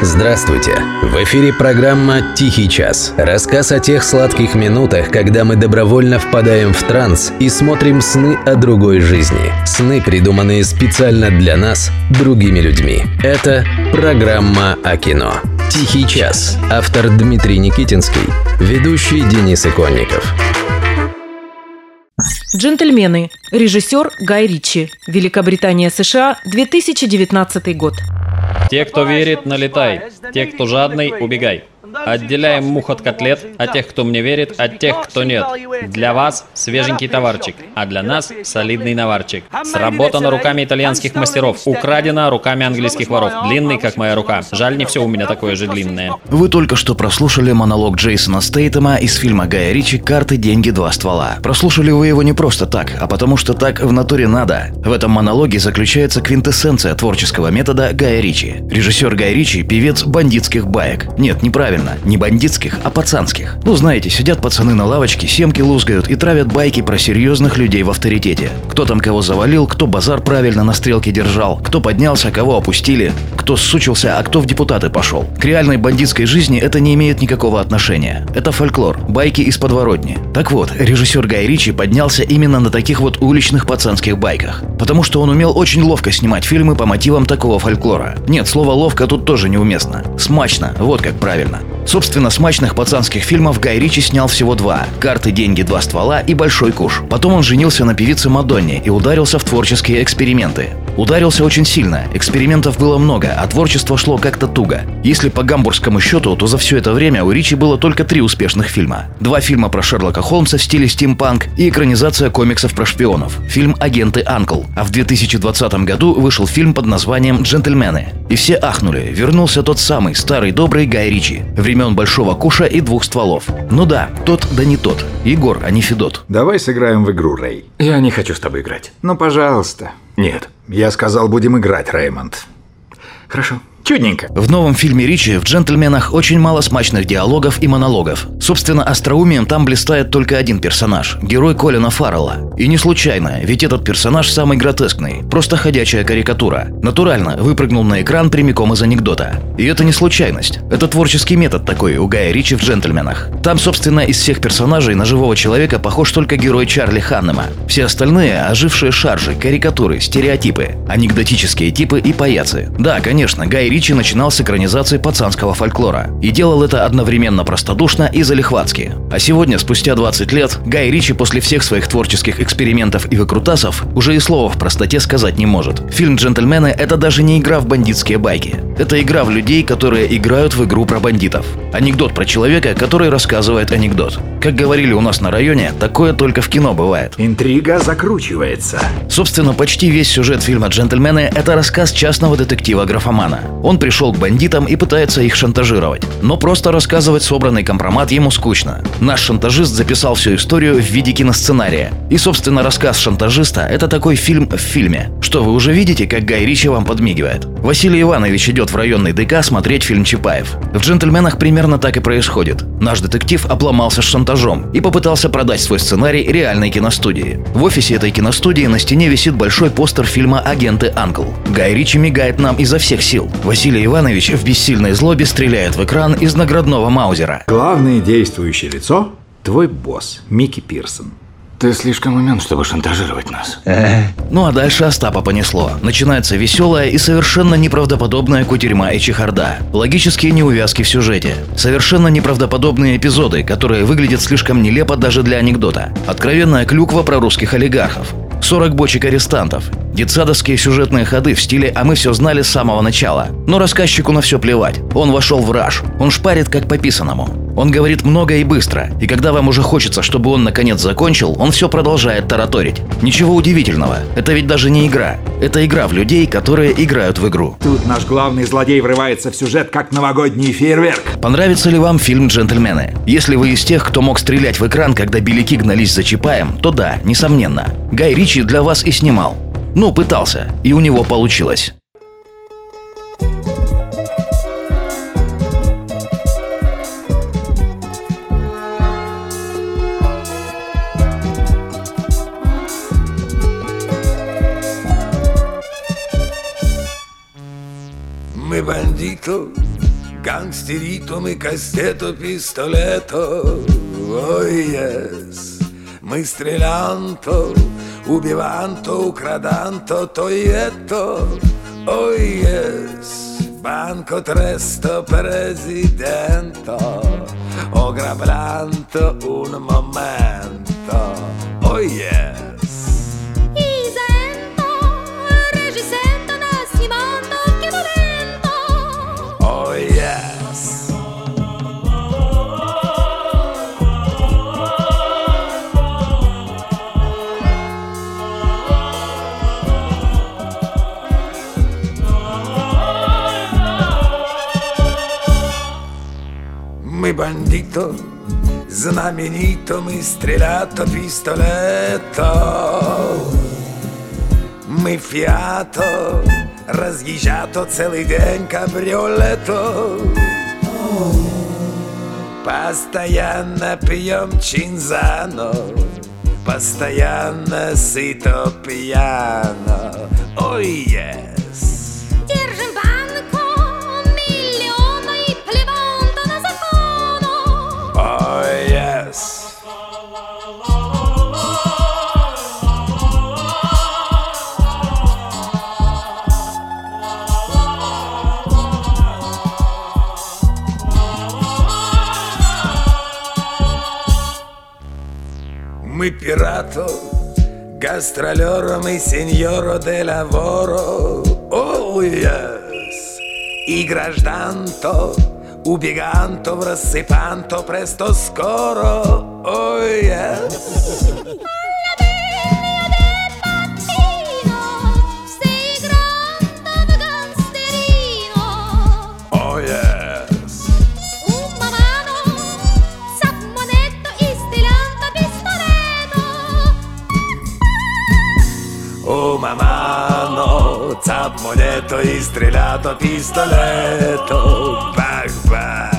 Здравствуйте! В эфире программа «Тихий час». Рассказ о тех сладких минутах, когда мы добровольно впадаем в транс и смотрим сны о другой жизни. Сны, придуманные специально для нас, другими людьми. Это программа о кино. «Тихий час». Автор Дмитрий Никитинский. Ведущий Денис Иконников. Джентльмены. Режиссер Гай Ричи. Великобритания, США, 2019 год. Те, кто верит, налетай. Те, кто жадный, убегай. Отделяем мух от котлет, а тех, кто мне верит, от тех, кто нет. Для вас свеженький товарчик, а для нас солидный наварчик. Сработано руками итальянских мастеров, украдено руками английских воров. Длинный, как моя рука. Жаль, не все у меня такое же длинное. Вы только что прослушали монолог Джейсона Стейтема из фильма Гая Ричи «Карты, деньги, два ствола». Прослушали вы его не просто так, а потому что так в натуре надо. В этом монологе заключается квинтэссенция творческого метода Гая Ричи. Режиссер Гай Ричи – певец бандитских баек. Нет, неправильно правильно, не бандитских, а пацанских. Ну знаете, сидят пацаны на лавочке, семки лузгают и травят байки про серьезных людей в авторитете. Кто там кого завалил, кто базар правильно на стрелке держал, кто поднялся, кого опустили, кто сучился, а кто в депутаты пошел. К реальной бандитской жизни это не имеет никакого отношения. Это фольклор, байки из подворотни. Так вот, режиссер Гай Ричи поднялся именно на таких вот уличных пацанских байках. Потому что он умел очень ловко снимать фильмы по мотивам такого фольклора. Нет, слово «ловко» тут тоже неуместно. Смачно, вот как правильно. Собственно, смачных пацанских фильмов Гай Ричи снял всего два – «Карты, деньги, два ствола» и «Большой куш». Потом он женился на певице Мадонне и ударился в творческие эксперименты. Ударился очень сильно, экспериментов было много, а творчество шло как-то туго. Если по гамбургскому счету, то за все это время у Ричи было только три успешных фильма. Два фильма про Шерлока Холмса в стиле стимпанк и экранизация комиксов про шпионов. Фильм «Агенты Анкл». А в 2020 году вышел фильм под названием «Джентльмены». И все ахнули, вернулся тот самый старый добрый Гай Ричи. Время времен Большого Куша и двух стволов. Ну да, тот да не тот. Егор, а не Федот. Давай сыграем в игру, Рэй. Я не хочу с тобой играть. Ну, пожалуйста. Нет. Я сказал, будем играть, Реймонд. Хорошо. Чудненько. В новом фильме Ричи в «Джентльменах» очень мало смачных диалогов и монологов. Собственно, остроумием там блистает только один персонаж – герой Колина Фаррелла. И не случайно, ведь этот персонаж самый гротескный, просто ходячая карикатура. Натурально выпрыгнул на экран прямиком из анекдота. И это не случайность. Это творческий метод такой у Гая Ричи в «Джентльменах». Там, собственно, из всех персонажей на живого человека похож только герой Чарли Ханнема. Все остальные – ожившие шаржи, карикатуры, стереотипы, анекдотические типы и паяцы. Да, конечно, Гай Ричи Ричи начинал с экранизации пацанского фольклора. И делал это одновременно простодушно и залихватски. А сегодня, спустя 20 лет, Гай Ричи после всех своих творческих экспериментов и выкрутасов уже и слова в простоте сказать не может. Фильм «Джентльмены» — это даже не игра в бандитские байки. Это игра в людей, которые играют в игру про бандитов. Анекдот про человека, который рассказывает анекдот. Как говорили у нас на районе, такое только в кино бывает. Интрига закручивается. Собственно, почти весь сюжет фильма «Джентльмены» — это рассказ частного детектива-графомана. Он пришел к бандитам и пытается их шантажировать. Но просто рассказывать собранный компромат ему скучно. Наш шантажист записал всю историю в виде киносценария. И, собственно, рассказ шантажиста – это такой фильм в фильме. Что вы уже видите, как Гай Ричи вам подмигивает. Василий Иванович идет в районный ДК смотреть фильм Чапаев. В «Джентльменах» примерно так и происходит. Наш детектив обломался с шантажом и попытался продать свой сценарий реальной киностудии. В офисе этой киностудии на стене висит большой постер фильма «Агенты Анкл». Гай Ричи мигает нам изо всех сил. Василий Иванович в бессильной злобе стреляет в экран из наградного маузера. Главное действующее лицо – твой босс, Микки Пирсон. Ты слишком умен, чтобы шантажировать нас. Ну а дальше Остапа понесло. Начинается веселая и совершенно неправдоподобная кутерьма и чехарда. Логические неувязки в сюжете. Совершенно неправдоподобные эпизоды, которые выглядят слишком нелепо даже для анекдота. Откровенная клюква про русских олигархов. 40 бочек арестантов. Детсадовские сюжетные ходы в стиле «а мы все знали с самого начала». Но рассказчику на все плевать. Он вошел в раж. Он шпарит как по писанному. Он говорит много и быстро. И когда вам уже хочется, чтобы он наконец закончил, он все продолжает тараторить. Ничего удивительного. Это ведь даже не игра. Это игра в людей, которые играют в игру. Тут наш главный злодей врывается в сюжет, как новогодний фейерверк. Понравится ли вам фильм «Джентльмены»? Если вы из тех, кто мог стрелять в экран, когда беляки гнались за Чапаем, то да, несомненно. Гай Ричи для вас и снимал. Ну, пытался, и у него получилось. Мы бандитов Гангстерito ми кастето пистолето Ой, yes Mistrelanto, ubivanto, ucradanto, toietto, oh yes, banco tresto presidente, o oh, grablanto un momento. бандито, знаменито, мы стрелято пистолето Ми фіато, роз'їжджато цілий день кабріолето Постоянно пьем чинзано Постоянно сыто пьяно Ой, yes Держим Мы пирато, гастролером и сеньоро де лаворо О, yes. И гражданто, убеганто, в рассыпанто, престо скоро О, yes. Ammonetto, istrellato, pistoletto, bang bang.